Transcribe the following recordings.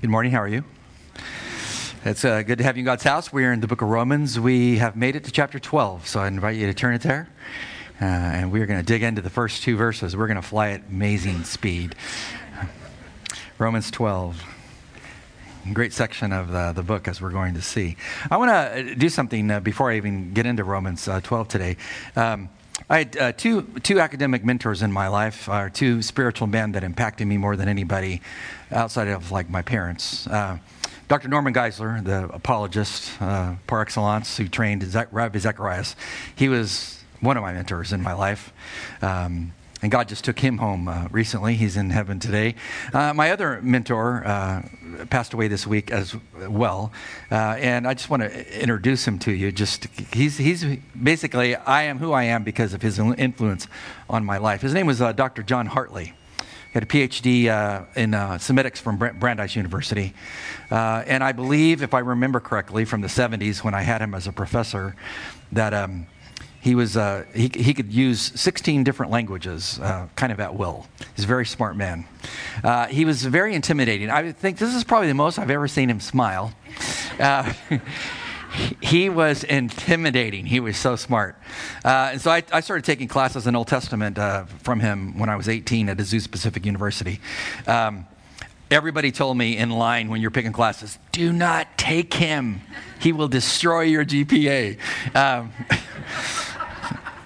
Good morning. How are you? It's uh, good to have you in God's house. We're in the book of Romans. We have made it to chapter 12, so I invite you to turn it there. Uh, and we're going to dig into the first two verses. We're going to fly at amazing speed. Romans 12. Great section of the, the book, as we're going to see. I want to do something uh, before I even get into Romans uh, 12 today. Um, I had uh, two, two academic mentors in my life, or two spiritual men that impacted me more than anybody outside of like my parents. Uh, Dr. Norman Geisler, the apologist uh, par excellence, who trained Ravi Zacharias, he was one of my mentors in my life. Um, and God just took him home uh, recently. He's in heaven today. Uh, my other mentor uh, passed away this week as well, uh, and I just want to introduce him to you. Just he's he's basically I am who I am because of his influence on my life. His name was uh, Dr. John Hartley. He had a PhD uh, in Semitics from Brandeis University, and I believe, if I remember correctly, from the 70s when I had him as a professor, that. Um, he was uh, he, he could use 16 different languages uh, kind of at will. He's a very smart man. Uh, he was very intimidating. I think this is probably the most i've ever seen him smile. Uh, he was intimidating. He was so smart. Uh, and so I, I, started taking classes in old testament uh, from him when i was 18 at azusa pacific university. Um, Everybody told me in line when you're picking classes, do not take him. He will destroy your GPA. Um,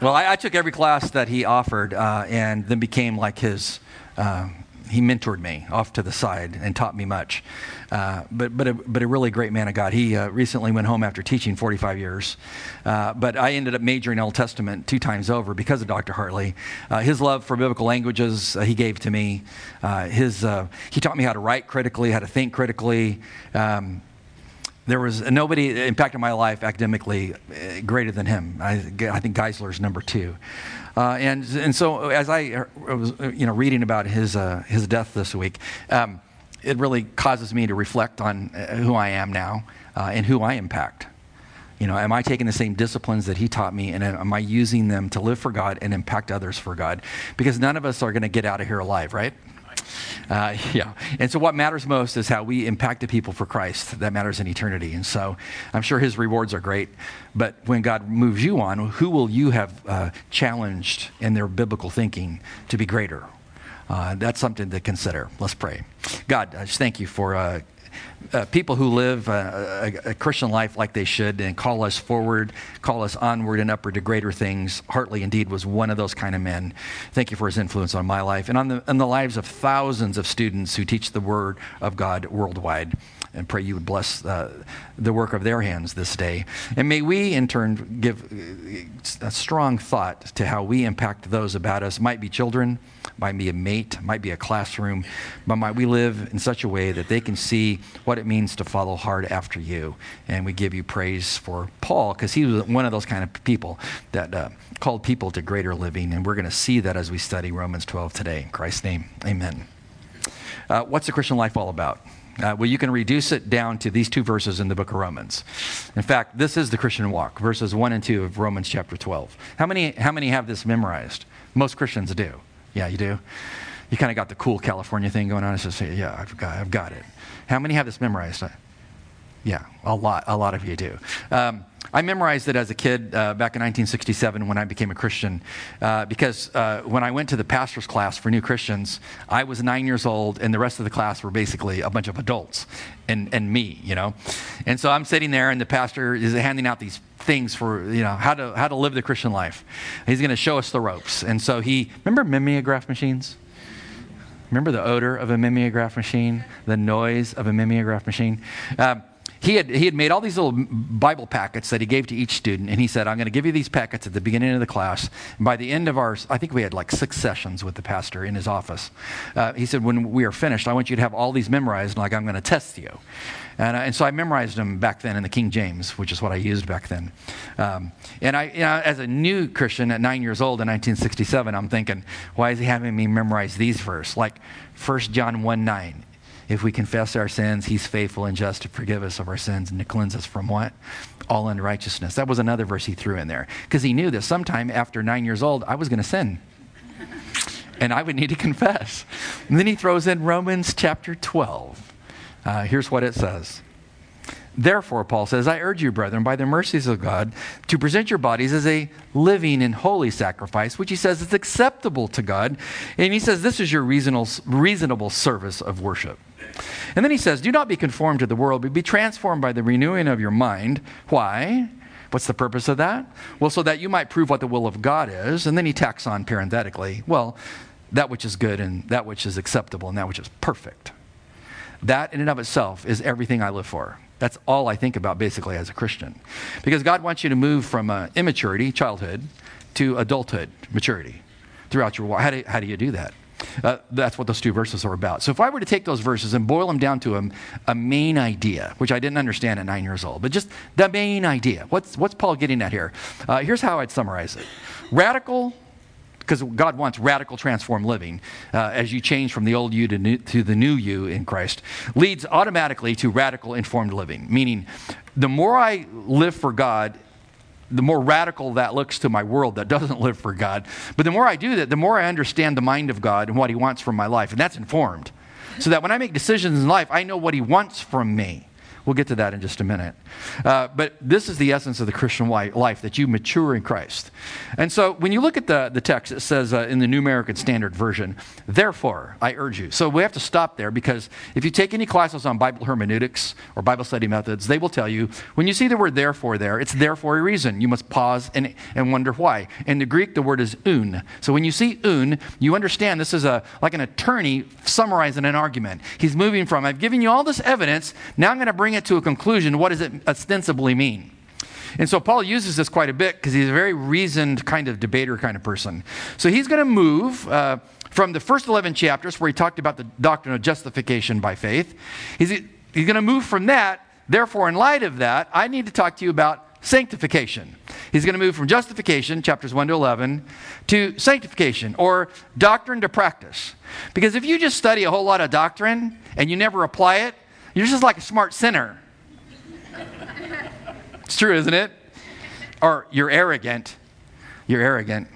well, I, I, took every class that he offered uh, and then became like his. Uh, he mentored me off to the side and taught me much. Uh, but, but, a, but a really great man of God. He uh, recently went home after teaching 45 years. Uh, but I ended up majoring in Old Testament two times over because of Dr. Hartley. Uh, his love for biblical languages uh, he gave to me. his, he taught me how to write critically, how to think critically. Um, there was nobody impacted my life academically uh, greater than him. I, I think Geisler's number two. Uh, and, and so as I was you know, reading about his, uh, his death this week, um, it really causes me to reflect on uh, who I am now uh, and who I impact. You know, am I taking the same disciplines that he taught me and am I using them to live for God and impact others for God? Because none of us are going to get out of here alive, right? Uh, yeah. And so, what matters most is how we impact the people for Christ. That matters in eternity. And so, I'm sure his rewards are great. But when God moves you on, who will you have uh, challenged in their biblical thinking to be greater? Uh, that's something to consider. Let's pray. God, I just thank you for uh, people who live uh, a, a, Christian life like they should and call us forward, call us onward and upward to greater things. Hartley, indeed, was one of those kind of men. Thank you for his influence on my life and on the, on the lives of thousands of students who teach the Word of God worldwide. And pray you would bless uh, the work of their hands this day. And may we, in turn, give uh, a strong thought to how we impact those about us. Might be children, might be a mate, might be a classroom, but might we live in such a way that they can see what it means to follow hard after you. And we give you praise for Paul because he was one of those kind of people that uh, called people to greater living. And we're going to see that as we study Romans 12 today. In Christ's name, amen. Uh, what's the Christian life all about? Uh, well, you can reduce it down to these two verses in the book of Romans. In fact, this is the Christian walk, verses 1 and 2 of Romans chapter 12. How many, how many have this memorized? Most Christians do. Yeah, you do? You kind of got the cool California thing going on. It's just, yeah, I've got, I've got it. How many have this memorized? Yeah, a lot, a lot of you do. Um, I memorized it as a kid uh, back in 1967 when I became a Christian uh, because uh, when I went to the pastor's class for new Christians, I was nine years old and the rest of the class were basically a bunch of adults and, and me, you know. And so I'm sitting there and the pastor is handing out these things for, you know, how to, how to live the Christian life. He's going to show us the ropes. And so he, remember mimeograph machines? Remember the odor of a mimeograph machine? The noise of a mimeograph machine? Um, he had, he had made all these little Bible packets that he gave to each student, and he said, I'm going to give you these packets at the beginning of the class. And by the end of our, I think we had like six sessions with the pastor in his office. Uh, he said, When we are finished, I want you to have all these memorized, and like I'm going to test you. And, uh, and, so I memorized them back then in the King James, which is what I used back then. Um, and I, you know, as a new Christian at nine years old in 1967, I'm thinking, why is he having me memorize these verses? Like 1 John 1 9. If we confess our sins, he's faithful and just to forgive us of our sins and to cleanse us from what? All unrighteousness. That was another verse he threw in there because he knew that sometime after nine years old, I was going to sin. And I would need to confess. And then he throws in Romans chapter 12. Uh, here's what it says. Therefore, Paul says, I urge you, brethren, by the mercies of God, to present your bodies as a living and holy sacrifice, which he says is acceptable to God. And he says, This is your reasonable, reasonable service of worship. And then he says, Do not be conformed to the world, but be transformed by the renewing of your mind. Why? What's the purpose of that? Well, so that you might prove what the will of God is. And then he tacks on parenthetically, well, that which is good and that which is acceptable and that which is perfect. That in and of itself is everything I live for. That's all I think about basically as a Christian. Because God wants you to move from uh, immaturity, childhood, to adulthood, maturity throughout your walk. How do, how do you do that? Uh, that's what those two verses are about. So if I were to take those verses and boil them down to a, a main idea, which I didn't understand at nine years old, but just the main idea, what's, what's Paul getting at here? Uh, here's how I'd summarize it radical because God wants radical transformed living uh, as you change from the old you to, new, to the new you in Christ, leads automatically to radical informed living. Meaning, the more I live for God, the more radical that looks to my world that doesn't live for God. But the more I do that, the more I understand the mind of God and what He wants from my life. And that's informed. So that when I make decisions in life, I know what He wants from me. We'll get to that in just a minute. Uh, but this is the essence of the Christian life that you mature in Christ. And so when you look at the, the text, it says uh, in the New American Standard Version, therefore, I urge you. So we have to stop there because if you take any classes on Bible hermeneutics or Bible study methods, they will tell you when you see the word therefore there, it's there for a reason. You must pause and, and wonder why. In the Greek, the word is oun. So when you see oun, you understand this is a, like an attorney summarizing an argument. He's moving from, I've given you all this evidence, now I'm going to bring bring it to a conclusion, what does it ostensibly mean? And so Paul uses this quite a bit because he's a very reasoned kind of debater kind of person. So he's going to move uh, from the first 11 chapters where he talked about the doctrine of justification by faith. He's, he's going to move from that. Therefore, in light of that, I need to talk to you about sanctification. He's going to move from justification, chapters 1 to 11, to sanctification or doctrine to practice. Because if you just study a whole lot of doctrine and you never apply it, you're just like a smart sinner. it's true, isn't it? Or you're arrogant. You're arrogant.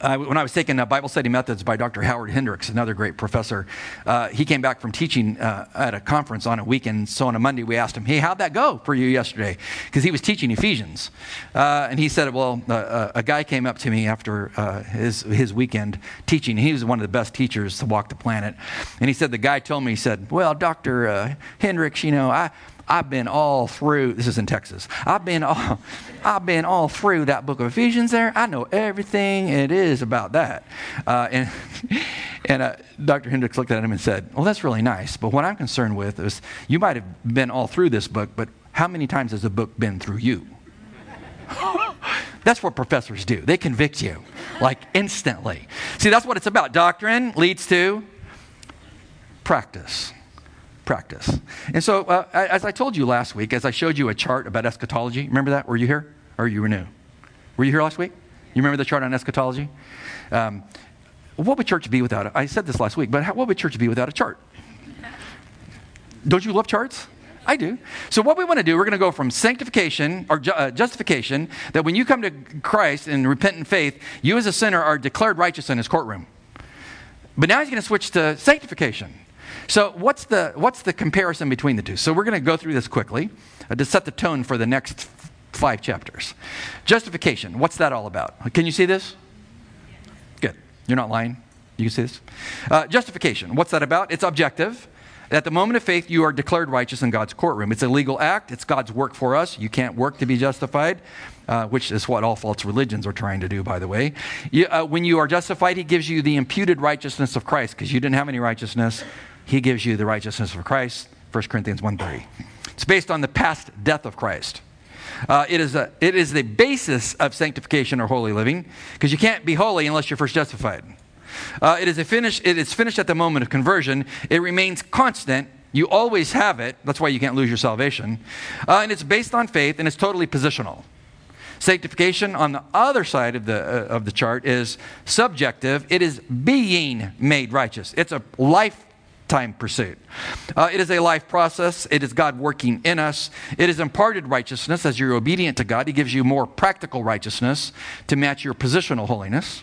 Uh, when I was taking uh, Bible study methods by Dr. Howard Hendricks, another great professor, uh, he came back from teaching uh, at a conference on a weekend. So on a Monday, we asked him, Hey, how'd that go for you yesterday? Because he was teaching Ephesians. Uh, and he said, Well, a guy came up to me after his, his weekend teaching. He was one of the best teachers to walk the planet. And he said, The guy told me, he said, Well, Dr. Hendricks, you know, I. I've been all through, this is in Texas, I've been all, I've been all through that book of Ephesians there. I know everything it is about that. Uh, and and uh, Dr. Hendricks looked at him and said, Well, that's really nice, but what I'm concerned with is you might have been all through this book, but how many times has the book been through you? That's what professors do. They convict you, like instantly. See, that's what it's about. Doctrine leads to practice practice. And so, uh, as I told you last week, as I showed you a chart about eschatology, remember that? Were you here? Or you were new? Were you here last week? You remember the chart on eschatology? Um, what would church be without it? I said this last week, but how, what would church be without a chart? Don't you love charts? I do. So, what we want to do, we're going to go from sanctification or ju- uh, justification, that when you come to Christ in repentant faith, you as a sinner are declared righteous in his courtroom. But now he's going to switch to sanctification. So, what's the, what's the comparison between the two? So, we're going to go through this quickly uh, to set the tone for the next five chapters. Justification, what's that all about? Can you see this? Good. You're not lying. You can see this? Uh, justification, what's that about? It's objective. At the moment of faith, you are declared righteous in God's courtroom. It's a legal act, it's God's work for us. You can't work to be justified, uh, which is what all false religions are trying to do, by the way. You, uh, when you are justified, He gives you the imputed righteousness of Christ because you didn't have any righteousness. He gives you the righteousness of Christ, 1 Corinthians 1.30. It's based on the past death of Christ. Uh, it, is a, it is the basis of sanctification or holy living because you can't be holy unless you're first justified. Uh, it, is a finish, it is finished at the moment of conversion. It remains constant. You always have it. That's why you can't lose your salvation. Uh, and it's based on faith and it's totally positional. Sanctification on the other side of the, uh, of the chart is subjective. It is being made righteous. It's a life time pursuit. Uh, it is a life process. It is God working in us. It is imparted righteousness as you're obedient to God. He gives you more practical righteousness to match your positional holiness.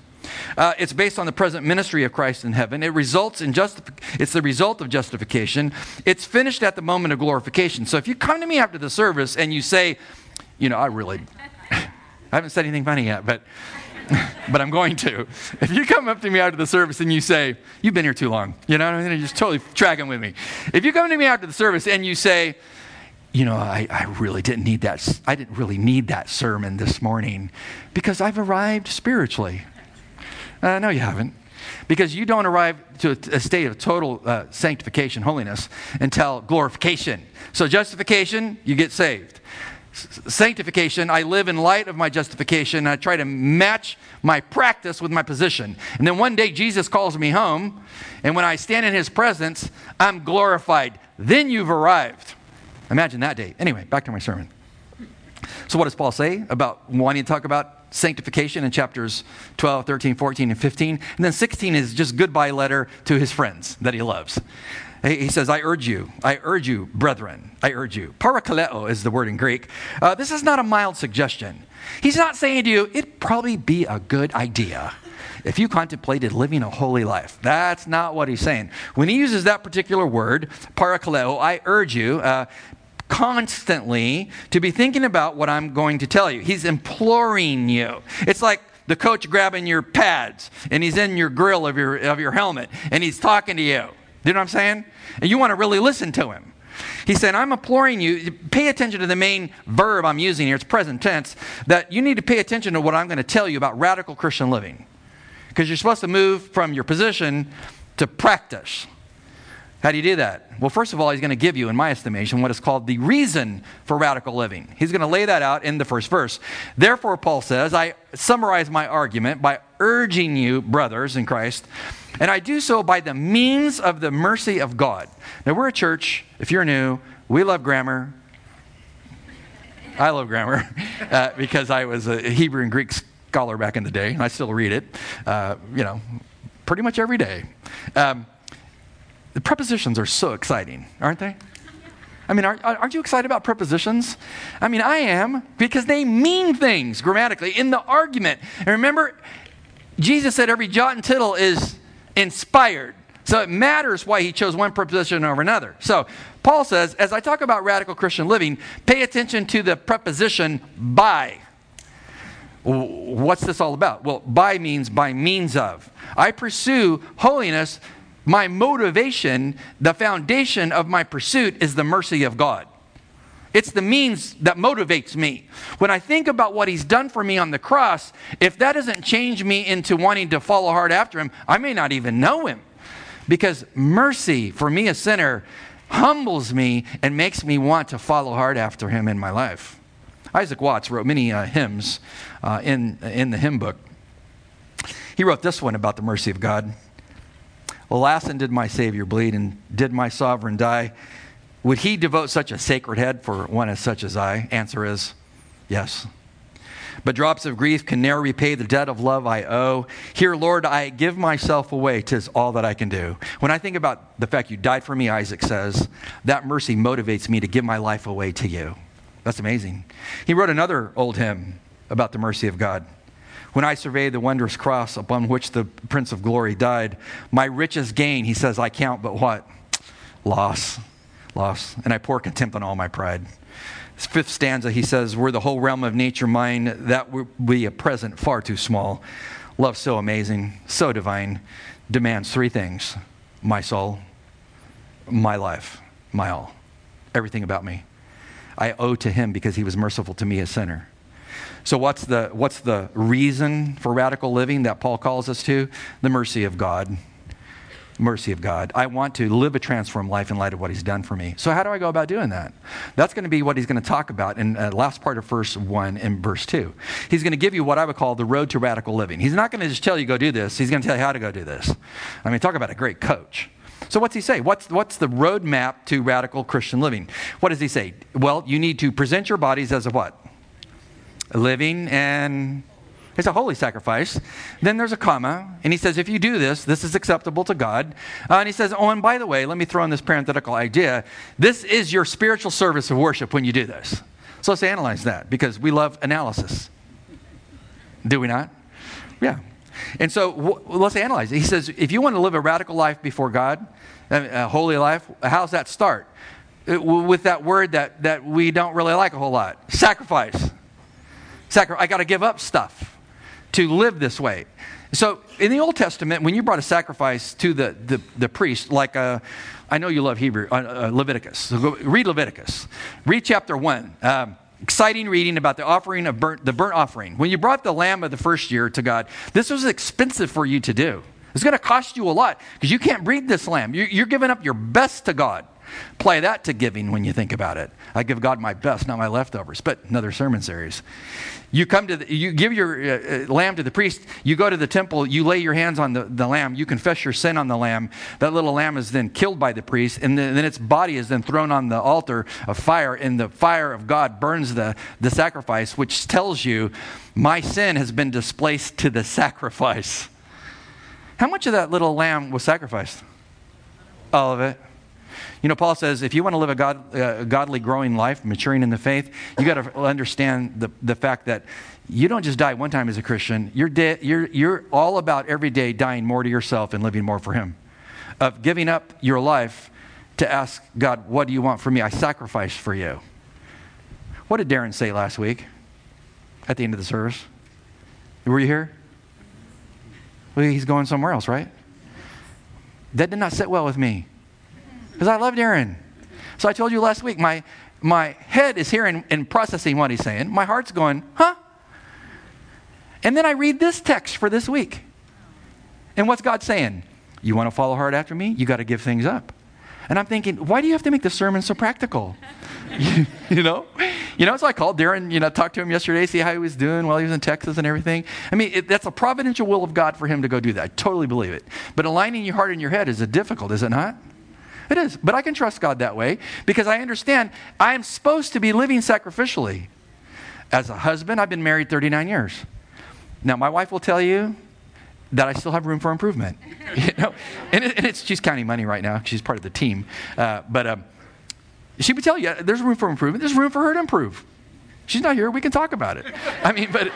Uh, it's based on the present ministry of Christ in heaven. It results in justif- It's the result of justification. It's finished at the moment of glorification. So if you come to me after the service and you say, you know, I really, I haven't said anything funny yet, but but I'm going to. If you come up to me after the service and you say, You've been here too long, you know, and you're just totally tracking with me. If you come to me after the service and you say, you know, I, I really didn't need that. I didn't really need that sermon this morning because I've arrived spiritually. Uh, no, you haven't. Because you don't arrive to a, a state of total uh, sanctification, holiness, until glorification. So, justification, you get saved sanctification, I live in light of my justification. I try to match my practice with my position. And then one day Jesus calls me home, and when I stand in his presence, I'm glorified. Then you've arrived. Imagine that day. Anyway, back to my sermon. So, what does Paul say about wanting to talk about sanctification in chapters 12, 13, 14, and 15? And then 16 is just goodbye letter to his friends that he loves. He says, I urge you, I urge you, brethren, I urge you. Parakaleo is the word in Greek. Uh, this is not a mild suggestion. He's not saying to you, it'd probably be a good idea if you contemplated living a holy life. That's not what he's saying. When he uses that particular word, parakaleo, I urge you, uh, constantly to be thinking about what I'm going to tell you. He's imploring you. It's like the coach grabbing your pads and he's in your grill of your, of your helmet and he's talking to you. Do you know what I'm saying? And you want to really listen to him. He said, I'm imploring you, pay attention to the main verb I'm using here, it's present tense, that you need to pay attention to what I'm going to tell you about radical Christian living. Because you're supposed to move from your position to practice. How do you do that? Well, first of all, he's going to give you, in my estimation, what is called the reason for radical living. He's going to lay that out in the first verse. Therefore, Paul says, I summarize my argument by urging you, brothers in Christ, and I do so by the means of the mercy of God. Now, we're a church, if you're new, we love grammar. I love grammar uh, because I was a Hebrew and Greek scholar back in the day, and I still read it, uh, you know, pretty much every day. Um, the prepositions are so exciting, aren't they? I mean, aren't, aren't you excited about prepositions? I mean, I am because they mean things grammatically in the argument. And remember, Jesus said every jot and tittle is inspired. So it matters why he chose one preposition over another. So Paul says, as I talk about radical Christian living, pay attention to the preposition by. What's this all about? Well, by means by means of. I pursue holiness my motivation, the foundation of my pursuit is the mercy of God. It's the means that motivates me. When I think about what he's done for me on the cross, if that doesn't change me into wanting to follow hard after him, I may not even know him. Because mercy for me, a sinner, humbles me and makes me want to follow hard after him in my life. Isaac Watts wrote many uh, hymns uh, in, in the hymn book. He wrote this one about the mercy of God. Alas, and did my Savior bleed, and did my sovereign die? Would he devote such a sacred head for one as such as I? Answer is yes. But drops of grief can ne'er repay the debt of love I owe. Here, Lord, I give myself away. Tis all that I can do. When I think about the fact you died for me, Isaac says, that mercy motivates me to give my life away to you. That's amazing. He wrote another old hymn about the mercy of God. When I survey the wondrous cross upon which the Prince of Glory died, my richest gain, he says, I count but what? Loss. Loss. And I pour contempt on all my pride. Fifth stanza, he says, Were the whole realm of nature mine, that would be a present far too small. Love so amazing, so divine, demands three things my soul, my life, my all, everything about me. I owe to him because he was merciful to me, a sinner. So, what's the, what's the reason for radical living that Paul calls us to? The mercy of God. Mercy of God. I want to live a transformed life in light of what he's done for me. So, how do I go about doing that? That's going to be what he's going to talk about in the uh, last part of verse 1 and verse 2. He's going to give you what I would call the road to radical living. He's not going to just tell you go do this, he's going to tell you how to go do this. I mean, talk about a great coach. So, what's he say? What's, what's the roadmap to radical Christian living? What does he say? Well, you need to present your bodies as a what? living and it's a holy sacrifice. Then there's a comma, and he says, if you do this, this is acceptable to God. Uh, and he says, oh, and by the way, let me throw in this parenthetical idea. This is your spiritual service of worship when you do this. So let's analyze that because we love analysis. Do we not? Yeah. And so wh- let's analyze it. He says, if you want to live a radical life before God, a holy life, how's that start? It, with that word that, that we don't really like a whole lot sacrifice. Sacri- I got to give up stuff to live this way. So in the Old Testament, when you brought a sacrifice to the, the, the priest, like a, uh, I know you love Hebrew, uh, uh, Leviticus. So go, read Leviticus. Read chapter 1. Um, exciting reading about the offering of burnt, the burnt offering. When you brought the lamb of the first year to God, this was expensive for you to do. It's going to cost you a lot because you can't breed this lamb. You're, you're giving up your best to God. Apply that to giving when you think about it. I give God my best, not my leftovers, but another sermon series. You come to the, you give your uh, uh, lamb to the priest, you go to the temple, you lay your hands on the, the lamb, you confess your sin on the lamb. That little lamb is then killed by the priest, and then, then its body is then thrown on the altar of fire, and the fire of God burns the, the sacrifice, which tells you, my sin has been displaced to the sacrifice. How much of that little lamb was sacrificed? All of it. You know, Paul says if you want to live a God, uh, godly, growing life, maturing in the faith, you got to understand the, the fact that you don't just die one time as a Christian. You're, de- you're, you're all about every day dying more to yourself and living more for Him. Of giving up your life to ask God, what do you want from me? I sacrifice for you. What did Darren say last week at the end of the service? Were you here? Well, he's going somewhere else, right? That did not sit well with me because I loved Darren. So I told you last week, my, my head is hearing and processing what he's saying. My heart's going, huh? And then I read this text for this week. And what's God saying? You want to follow hard after me? You got to give things up. And I'm thinking, why do you have to make the sermon so practical? you, know? You know, so I called Darren, you know, talked to him yesterday, see how he was doing while he was in Texas and everything. I mean, it, that's a providential will of God for him to go do that. I totally believe it. But aligning your heart and your head is difficult, is it not? It is. But I can trust God that way because I understand I am supposed to be living sacrificially. As a husband, I've been married 39 years. Now, my wife will tell you that I still have room for improvement. You know, and, it, and she's counting money right now. She's part of the team, uh, but um, she would tell you there's room for improvement. There's room for her to improve. She's not here. We can talk about it. I mean, but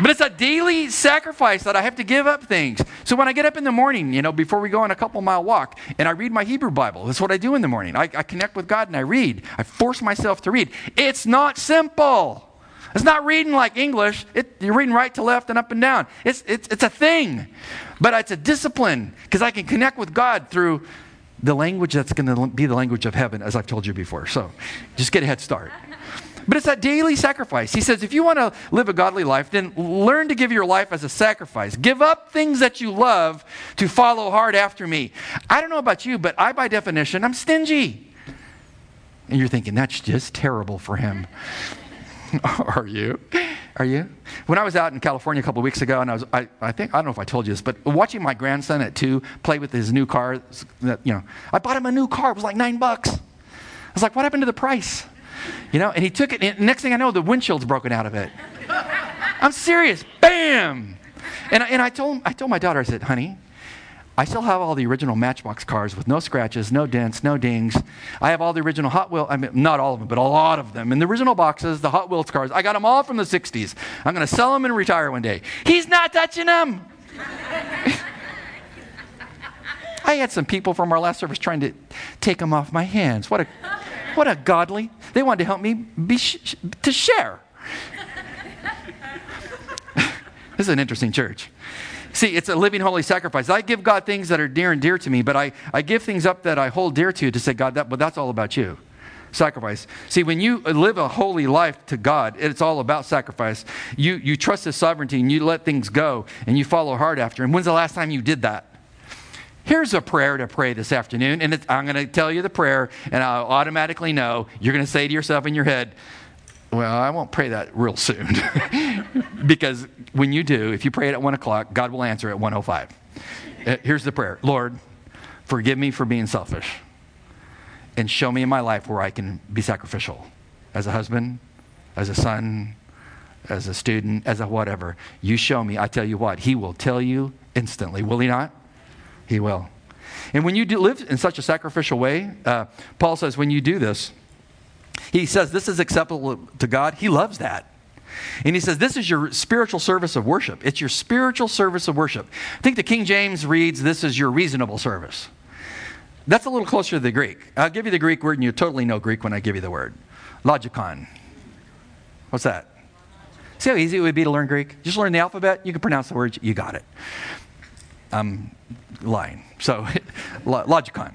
but it's a daily sacrifice that I have to give up things. So when I get up in the morning, you know, before we go on a couple mile walk, and I read my Hebrew Bible, that's what I do in the morning. I, I connect with God and I read. I force myself to read. It's not simple. It's not reading like English. It, you're reading right to left and up and down. It's, it's, it's a thing. But it's a discipline because I can connect with God through the language that's going to be the language of heaven, as I've told you before. So just get a head start. But it's that daily sacrifice. He says, if you want to live a godly life, then learn to give your life as a sacrifice. Give up things that you love to follow hard after me. I don't know about you, but I, by definition, I'm stingy. And you're thinking, that's just terrible for him. Are you? Are you? When I was out in California a couple of weeks ago, and I was, I, I think, I don't know if I told you this, but watching my grandson at two play with his new car, you know, I bought him a new car. It was like nine bucks. I was like, what happened to the price? You know, and he took it, and next thing I know, the windshield's broken out of it. I'm serious. Bam! And, I, and I, told, I told my daughter, I said, honey, I still have all the original Matchbox cars with no scratches, no dents, no dings. I have all the original Hot Wheels, I mean, not all of them, but a lot of them. In the original boxes, the Hot Wheels cars, I got them all from the 60s. I'm going to sell them and retire one day. He's not touching them. I had some people from our last service trying to take them off my hands. What a what a godly. They wanted to help me be sh- to share. this is an interesting church. See, it's a living holy sacrifice. I give God things that are dear and dear to me, but I, I give things up that I hold dear to to say, God, that, but that's all about you. Sacrifice. See, when you live a holy life to God, it's all about sacrifice. You, you trust His sovereignty and you let things go and you follow hard after Him. When's the last time you did that? Here's a prayer to pray this afternoon, and I'm going to tell you the prayer, and I'll automatically know you're going to say to yourself in your head, Well, I won't pray that real soon. because when you do, if you pray it at 1 o'clock, God will answer at 105. Uh, here's the prayer Lord, forgive me for being selfish, and show me in my life where I can be sacrificial as a husband, as a son, as a student, as a whatever. You show me, I tell you what, He will tell you instantly, will He not? He will. And when you live in such a sacrificial way, uh, Paul says, when you do this, he says this is acceptable to God. He loves that. And he says, This is your spiritual service of worship. It's your spiritual service of worship. I think the King James reads, This is your reasonable service. That's a little closer to the Greek. I'll give you the Greek word, and you totally know Greek when I give you the word. Logikon. What's that? See how easy it would be to learn Greek? Just learn the alphabet, you can pronounce the words, you got it. I'm lying. So, logikon.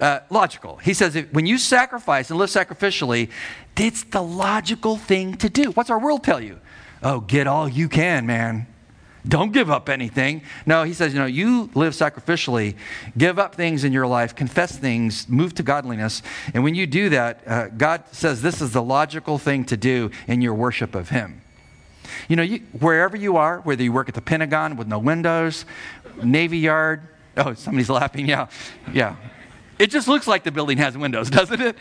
Uh, logical. He says when you sacrifice and live sacrificially, it's the logical thing to do. What's our world tell you? Oh, get all you can, man. Don't give up anything. No, he says, you know, you live sacrificially, give up things in your life, confess things, move to godliness. And when you do that, uh, God says this is the logical thing to do in your worship of Him. You know, you, wherever you are, whether you work at the Pentagon with no windows, Navy Yard, oh, somebody's laughing, yeah, yeah. It just looks like the building has windows, doesn't it?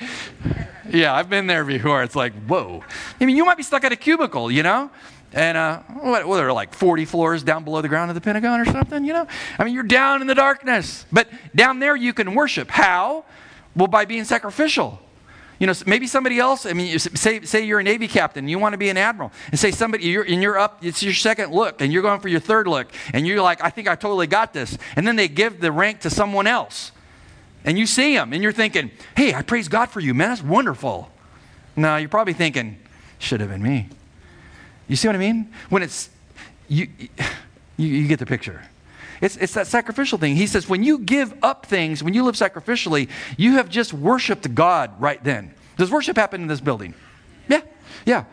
Yeah, I've been there before. It's like, whoa. I mean, you might be stuck at a cubicle, you know? And uh, what, what are like 40 floors down below the ground of the Pentagon or something, you know? I mean, you're down in the darkness. But down there you can worship. How? Well, by being sacrificial. You know, maybe somebody else, I mean, say, say you're a Navy captain, you want to be an admiral, and say somebody, you're, and you're up, it's your second look, and you're going for your third look, and you're like, I think I totally got this. And then they give the rank to someone else. And you see them, and you're thinking, hey, I praise God for you, man, that's wonderful. No, you're probably thinking, should have been me. You see what I mean? When it's, you, you, you get the picture. It's, it's that sacrificial thing. He says, when you give up things, when you live sacrificially, you have just worshiped God right then. Does worship happen in this building? Yeah, yeah.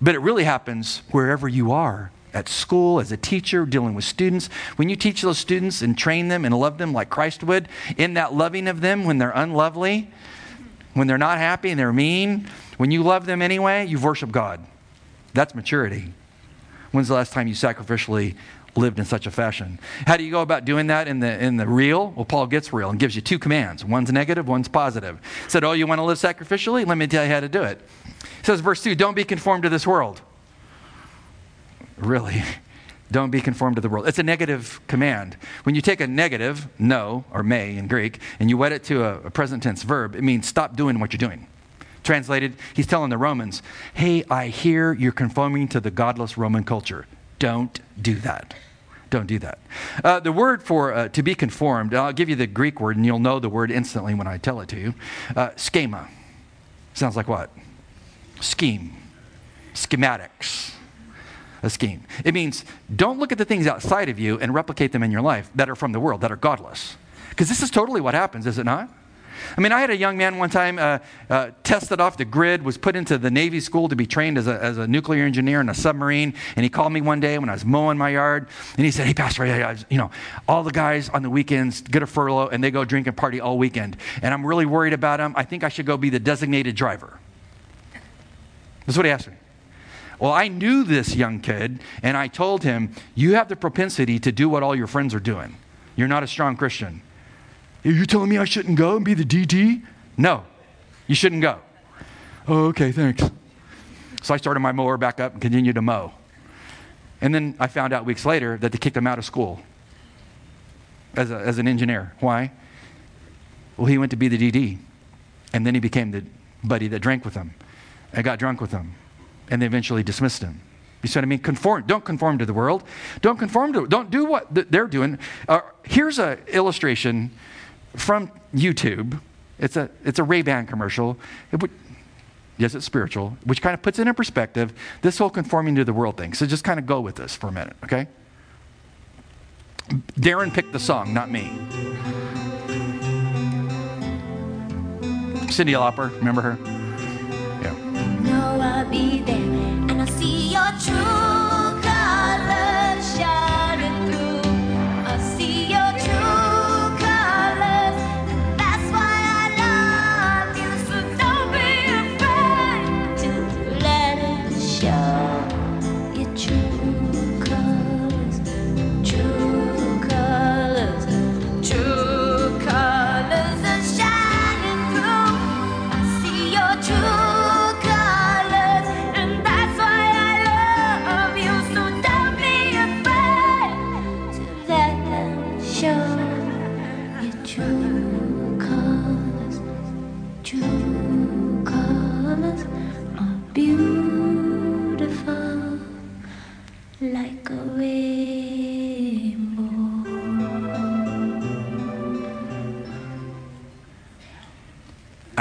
But it really happens wherever you are at school, as a teacher, dealing with students. When you teach those students and train them and love them like Christ would, in that loving of them when they're unlovely, when they're not happy and they're mean, when you love them anyway, you've worshiped God. That's maturity. When's the last time you sacrificially lived in such a fashion. How do you go about doing that in the, in the real? Well, Paul gets real and gives you two commands. One's negative, one's positive. He said, Oh, you want to live sacrificially? Let me tell you how to do it. He says, verse 2, don't be conformed to this world. Really? Don't be conformed to the world. It's a negative command. When you take a negative, no, or may in Greek, and you wet it to a, a present tense verb, it means stop doing what you're doing. Translated, he's telling the Romans, hey, I hear you're conforming to the godless Roman culture. Don't do that. Don't do that. Uh, the word for uh, to be conformed, I'll give you the Greek word and you'll know the word instantly when I tell it to you. Uh, schema. Sounds like what? Scheme. Schematics. A scheme. It means don't look at the things outside of you and replicate them in your life that are from the world, that are godless. Because this is totally what happens, is it not? I mean, I had a young man one time uh, uh, tested off the grid, was put into the Navy school to be trained as a, as a nuclear engineer in a submarine. And he called me one day when I was mowing my yard, and he said, "Hey, Pastor, you know, all the guys on the weekends get a furlough and they go drink and party all weekend, and I'm really worried about them. I think I should go be the designated driver." That's what he asked me. Well, I knew this young kid, and I told him, You have the propensity to do what all your friends are doing. You're not a strong Christian. Are you telling me I shouldn't go and be the DD? No, you shouldn't go. Oh, okay, thanks. So I started my mower back up and continued to mow. And then I found out weeks later that they kicked him out of school as, a, as an engineer. Why? Well, he went to be the DD. And then he became the buddy that drank with him and got drunk with him. And they eventually dismissed him. You see what I mean? Conform. Don't conform to the world. Don't conform to. Don't do what they're doing. Uh, here's an illustration from YouTube. It's a, it's a Ray-Ban commercial. It would, yes, it's spiritual, which kind of puts it in perspective this whole conforming to the world thing. So just kind of go with this for a minute, okay? Darren picked the song, not me. Cyndi Lauper, remember her? Yeah.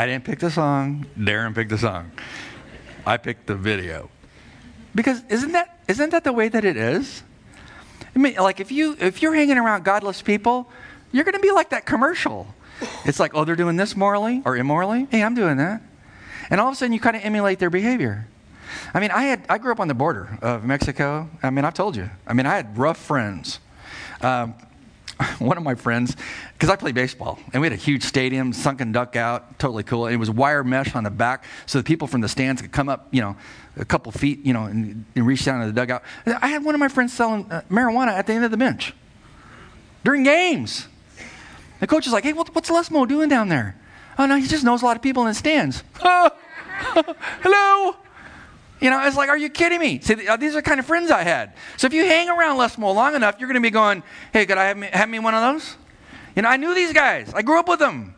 I didn't pick the song. Darren picked the song. I picked the video. Because isn't that isn't that the way that it is? I mean, like if you if you're hanging around godless people, you're going to be like that commercial. It's like, oh, they're doing this morally or immorally. Hey, I'm doing that, and all of a sudden you kind of emulate their behavior. I mean, I had I grew up on the border of Mexico. I mean, I've told you. I mean, I had rough friends. Um, one of my friends, because I play baseball, and we had a huge stadium, sunken duck out, totally cool. And it was wire mesh on the back, so the people from the stands could come up, you know, a couple feet, you know, and, and reach down to the dugout. I had one of my friends selling uh, marijuana at the end of the bench during games. The coach is like, "Hey, what, what's Lesmo doing down there?" Oh no, he just knows a lot of people in the stands. Hello. You know, it's like, are you kidding me? See, uh, these are the kind of friends I had. So if you hang around Les Moore long enough, you're going to be going, hey, could I have me, have me one of those? You know, I knew these guys. I grew up with them.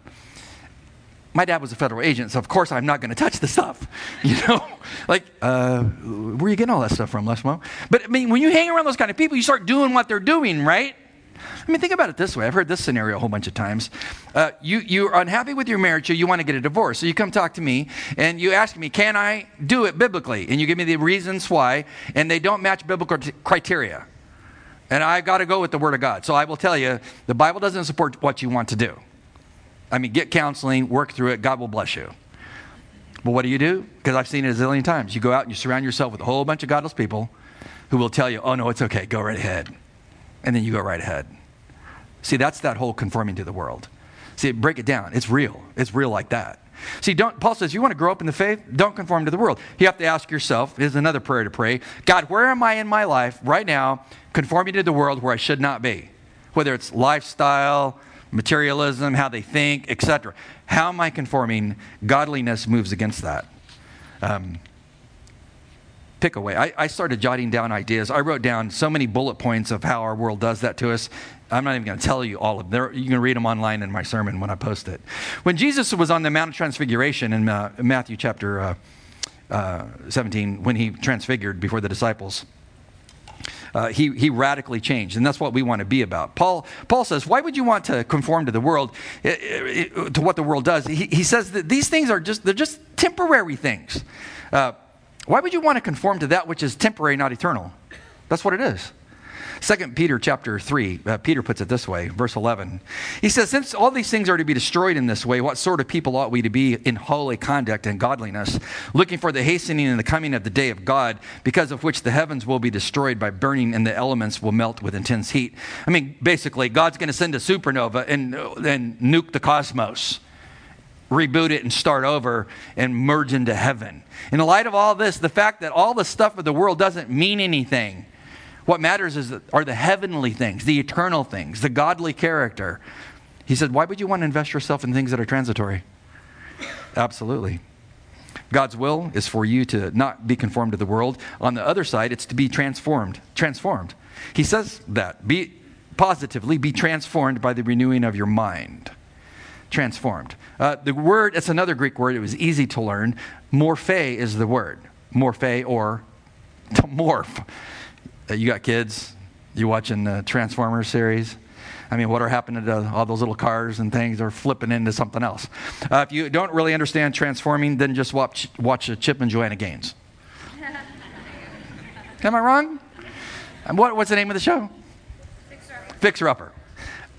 My dad was a federal agent, so of course I'm not going to touch the stuff. You know, like, uh, where are you getting all that stuff from, Les Lesmo? But I mean, when you hang around those kind of people, you start doing what they're doing, right? I mean, think about it this way. I've heard this scenario a whole bunch of times. Uh, you, you're unhappy with your marriage, so you want to get a divorce. So you come talk to me, and you ask me, can I do it biblically? And you give me the reasons why, and they don't match biblical t- criteria. And I've got to go with the Word of God. So I will tell you, the Bible doesn't support what you want to do. I mean, get counseling, work through it, God will bless you. But what do you do? Because I've seen it a zillion times. You go out and you surround yourself with a whole bunch of godless people who will tell you, oh, no, it's okay, go right ahead. And then you go right ahead. See, that's that whole conforming to the world. See, break it down. It's real. It's real like that. See, don't, Paul says, you want to grow up in the faith? Don't conform to the world. You have to ask yourself, here's another prayer to pray God, where am I in my life right now conforming to the world where I should not be? Whether it's lifestyle, materialism, how they think, etc. How am I conforming? Godliness moves against that. Um, pick away. I, I started jotting down ideas. I wrote down so many bullet points of how our world does that to us. I'm not even going to tell you all of them. You can read them online in my sermon when I post it. When Jesus was on the Mount of Transfiguration in uh, Matthew chapter uh, uh, 17, when he transfigured before the disciples, uh, he, he radically changed. And that's what we want to be about. Paul, Paul says, Why would you want to conform to the world, it, it, to what the world does? He, he says that these things are just, they're just temporary things. Uh, why would you want to conform to that which is temporary, not eternal? That's what it is. Second Peter chapter 3, uh, Peter puts it this way, verse 11. He says, Since all these things are to be destroyed in this way, what sort of people ought we to be in holy conduct and godliness, looking for the hastening and the coming of the day of God, because of which the heavens will be destroyed by burning and the elements will melt with intense heat? I mean, basically, God's going to send a supernova and, and nuke the cosmos reboot it and start over and merge into heaven. In the light of all this, the fact that all the stuff of the world doesn't mean anything what matters is are the heavenly things, the eternal things, the godly character. He said, Why would you want to invest yourself in things that are transitory? Absolutely. God's will is for you to not be conformed to the world. On the other side, it's to be transformed. Transformed. He says that. Be positively, be transformed by the renewing of your mind. Transformed. Uh, the word, it's another Greek word, it was easy to learn. Morphe is the word. Morphe or to morph. Uh, you got kids, you watching the Transformers series. I mean, what are happening to all those little cars and things are flipping into something else. Uh, if you don't really understand transforming, then just watch, watch Chip and Joanna Gaines. Am I wrong? And what, what's the name of the show? Fixer Upper. Fixer Upper.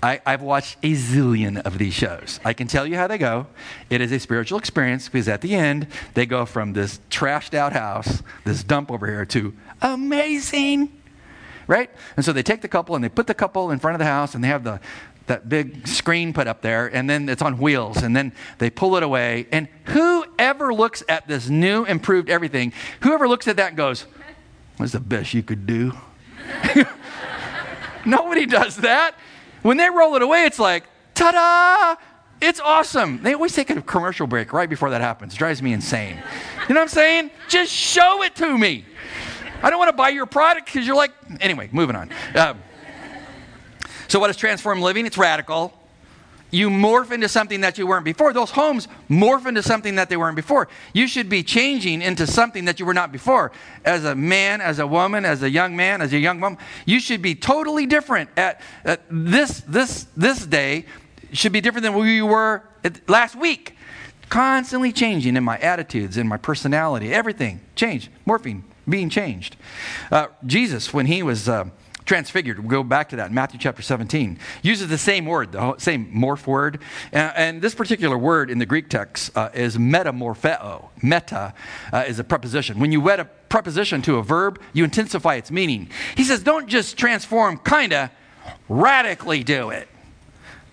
I, have watched a zillion of these shows. I can tell you how they go. It is a spiritual experience because at the end, they go from this trashed out house, this dump over here, to amazing right? And so they take the couple and they put the couple in front of the house and they have the, that big screen put up there and then it's on wheels and then they pull it away. And whoever looks at this new, improved everything, whoever looks at that goes, What's the best you could do? Nobody does that. When they roll it away, it's like, ta da! It's awesome. They always take a commercial break right before that happens. It drives me insane. You know what I'm saying? Just show it to me. I don't want to buy your product because you're like, anyway, moving on. Uh, so, what is transformed living? It's radical. You morph into something that you weren't before. Those homes morph into something that they weren't before. You should be changing into something that you were not before. As a man, as a woman, as a young man, as a young woman, you should be totally different at, at this, this, this day should be different than who you were last week. Constantly changing in my attitudes, in my personality, everything. Change. morphing, being changed. Uh, Jesus, when he was. Uh, transfigured. We'll go back to that in Matthew chapter 17. Uses the same word, the same morph word. And, and this particular word in the Greek text uh, is metamorpheo. Meta uh, is a preposition. When you add a preposition to a verb, you intensify its meaning. He says, don't just transform, kinda, radically do it.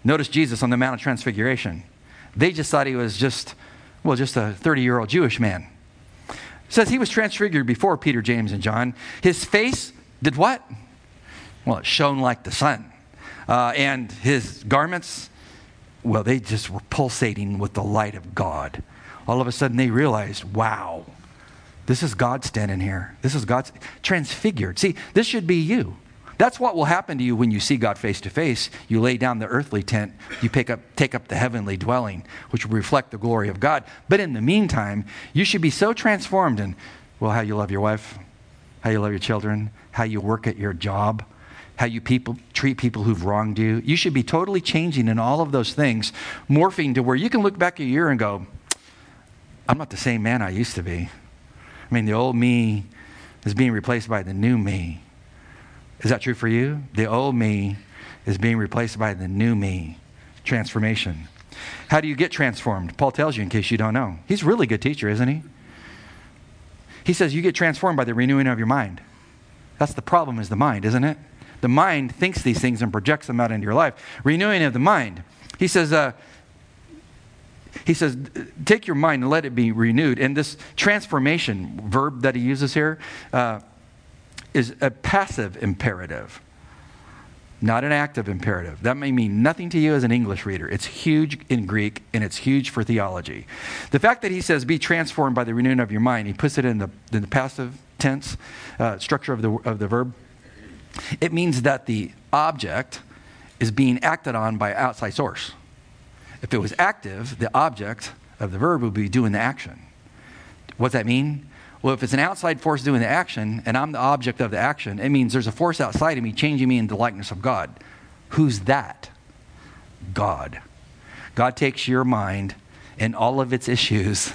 Notice Jesus on the Mount of Transfiguration. They just thought he was just, well, just a 30 year old Jewish man. Says he was transfigured before Peter, James, and John. His face did what? Well, it shone like the sun. Uh, and his garments, well, they just were pulsating with the light of God. All of a sudden, they realized, wow, this is God standing here. This is God's transfigured. See, this should be you. That's what will happen to you when you see God face to face. You lay down the earthly tent, you pick up, take up the heavenly dwelling, which will reflect the glory of God. But in the meantime, you should be so transformed in, well, how you love your wife, how you love your children, how you work at your job, how you people treat people who've wronged you. You should be totally changing in all of those things, morphing to where you can look back a year and go, I'm not the same man I used to be. I mean, the old me is being replaced by the new me. Is that true for you? The old me is being replaced by the new me. Transformation. How do you get transformed? Paul tells you in case you don't know. He's a really good teacher, isn't he? He says you get transformed by the renewing of your mind. That's the problem is the mind, isn't it? The mind thinks these things and projects them out into your life. Renewing of the mind. He says, uh, he says, take your mind and let it be renewed. And this transformation verb that he uses here uh, is a passive imperative, not an active imperative. That may mean nothing to you as an English reader. It's huge in Greek and it's huge for theology. The fact that he says, be transformed by the renewing of your mind, he puts it in the, in the passive tense uh, structure of the, of the verb. It means that the object is being acted on by outside source. If it was active, the object of the verb would be doing the action. What does that mean? Well, if it's an outside force doing the action and I'm the object of the action, it means there's a force outside of me changing me into the likeness of God. Who's that? God. God takes your mind and all of its issues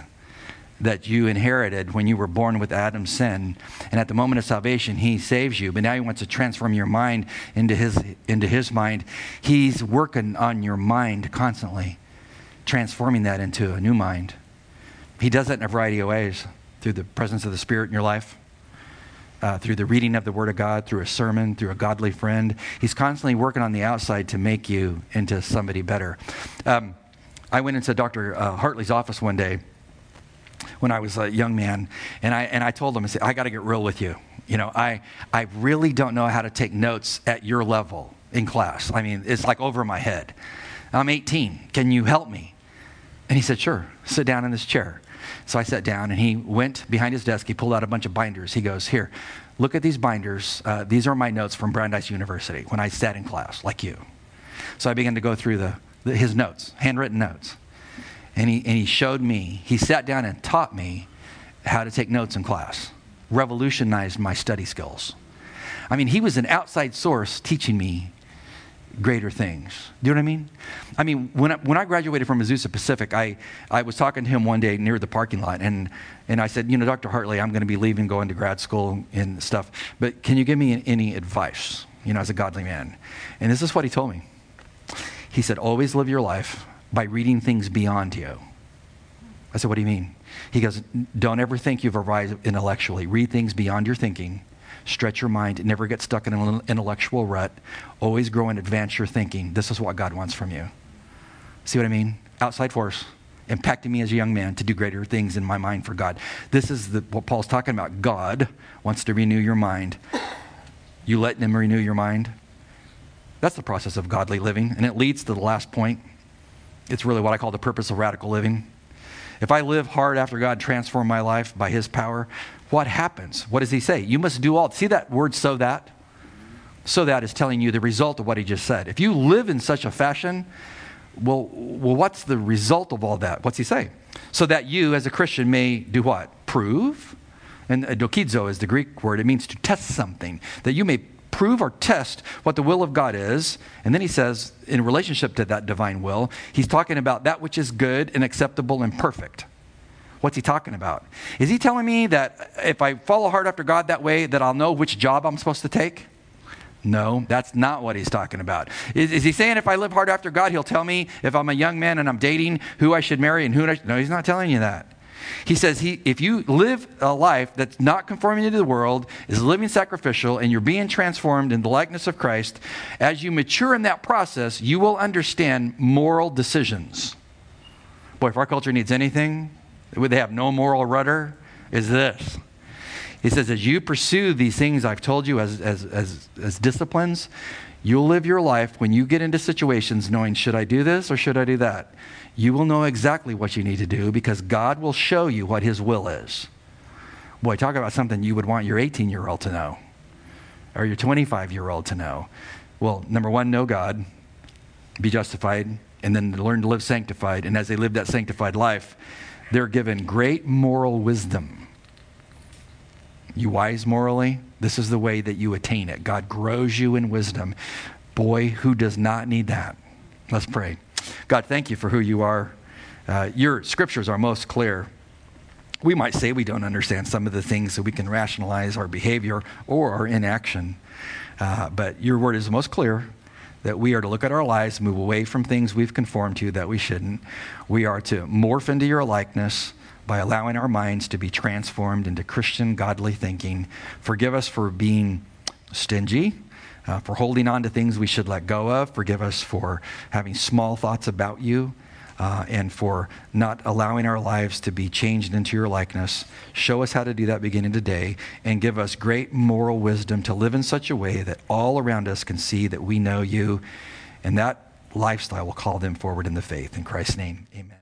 that you inherited when you were born with Adam's sin. And at the moment of salvation, he saves you. But now he wants to transform your mind into his, into his mind. He's working on your mind constantly, transforming that into a new mind. He does that in a variety of ways through the presence of the Spirit in your life. Uh, through the reading of the Word of God, through a sermon, through a godly friend. He's constantly working on the outside to make you into somebody better. Um, I went into Dr. Uh, Hartley's office one day, when I was a young man, and I, and I told him, I said, I got to get real with you. You know, I, I really don't know how to take notes at your level in class. I mean, it's like over my head. I'm 18. Can you help me? And he said, Sure, sit down in this chair. So I sat down, and he went behind his desk. He pulled out a bunch of binders. He goes, Here, look at these binders. Uh, these are my notes from Brandeis University when I sat in class, like you. So I began to go through the, the his notes, handwritten notes and he, and he showed me, he sat down and taught me how to take notes in class, revolutionized my study skills. I mean, he was an outside source teaching me greater things. Do you know what I mean? I mean, when I, when I graduated from Azusa Pacific, I, I was talking to him one day near the parking lot, and, and I said, You know, Dr. Hartley, I'm going to be leaving, going to grad school and stuff, but can you give me any advice, you know, as a godly man? And this is what he told me. He said, Always live your life by reading things beyond you. I said, What do you mean? He goes, Don't ever think you've arrived intellectually. Read things beyond your thinking. Stretch your mind. Never get stuck in an intellectual rut. Always grow and advance your thinking. This is what God wants from you. See what I mean? Outside force impacting me as a young man to do greater things in my mind for God. This is the, what Paul's talking about. God wants to renew your mind. You let him renew your mind. That's the process of godly living. And it leads to the last point it's really what I call the purpose of radical living. If I live hard after God transform my life by his power, what happens? What does he say? You must do all. See that word so that? So that is telling you the result of what he just said. If you live in such a fashion, well, well what's the result of all that? What's he say? So that you, as a Christian, may do what? Prove. And uh, dokizo is the Greek word. It means to test something. That you may prove or test what the will of God is. And then he says, in relationship to that divine will, he's talking about that which is good and acceptable and perfect. What's he talking about? Is he telling me that if I follow hard after God that way, that I'll know which job I'm supposed to take? No, that's not what he's talking about. Is, is, he saying if I live hard after God, he'll tell me if I'm a young man and I'm dating who I should marry and who I, No, he's not telling you that. He says he, if you live a life that's not conforming to the world, is living sacrificial, and you're being transformed in the likeness of Christ, as you mature in that process, you will understand moral decisions. Boy, if our culture needs anything, would they have no moral rudder? Is this. He says, as you pursue these things I've told you as, as, as, as disciplines, you'll live your life when you get into situations knowing, should I do this or should I do that? You will know exactly what you need to do because God will show you what His will is. Boy, talk about something you would want your 18 year old to know or your 25 year old to know. Well, number one, know God, be justified, and then learn to live sanctified. And as they live that sanctified life, they're given great moral wisdom. You wise morally? This is the way that you attain it. God grows you in wisdom. Boy, who does not need that? Let's pray. God, thank you for who you are. Uh, your scriptures are most clear. We might say we don't understand some of the things that we can rationalize our behavior or our inaction, uh, but your word is most clear that we are to look at our lives, move away from things we've conformed to that we shouldn't. We are to morph into your likeness by allowing our minds to be transformed into Christian, godly thinking. Forgive us for being stingy, uh, for holding on to things we should let go of. Forgive us for having small thoughts about you uh, and for not allowing our lives to be changed into your likeness. Show us how to do that beginning today and give us great moral wisdom to live in such a way that all around us can see that we know you. And that lifestyle will call them forward in the faith. In Christ's name, amen.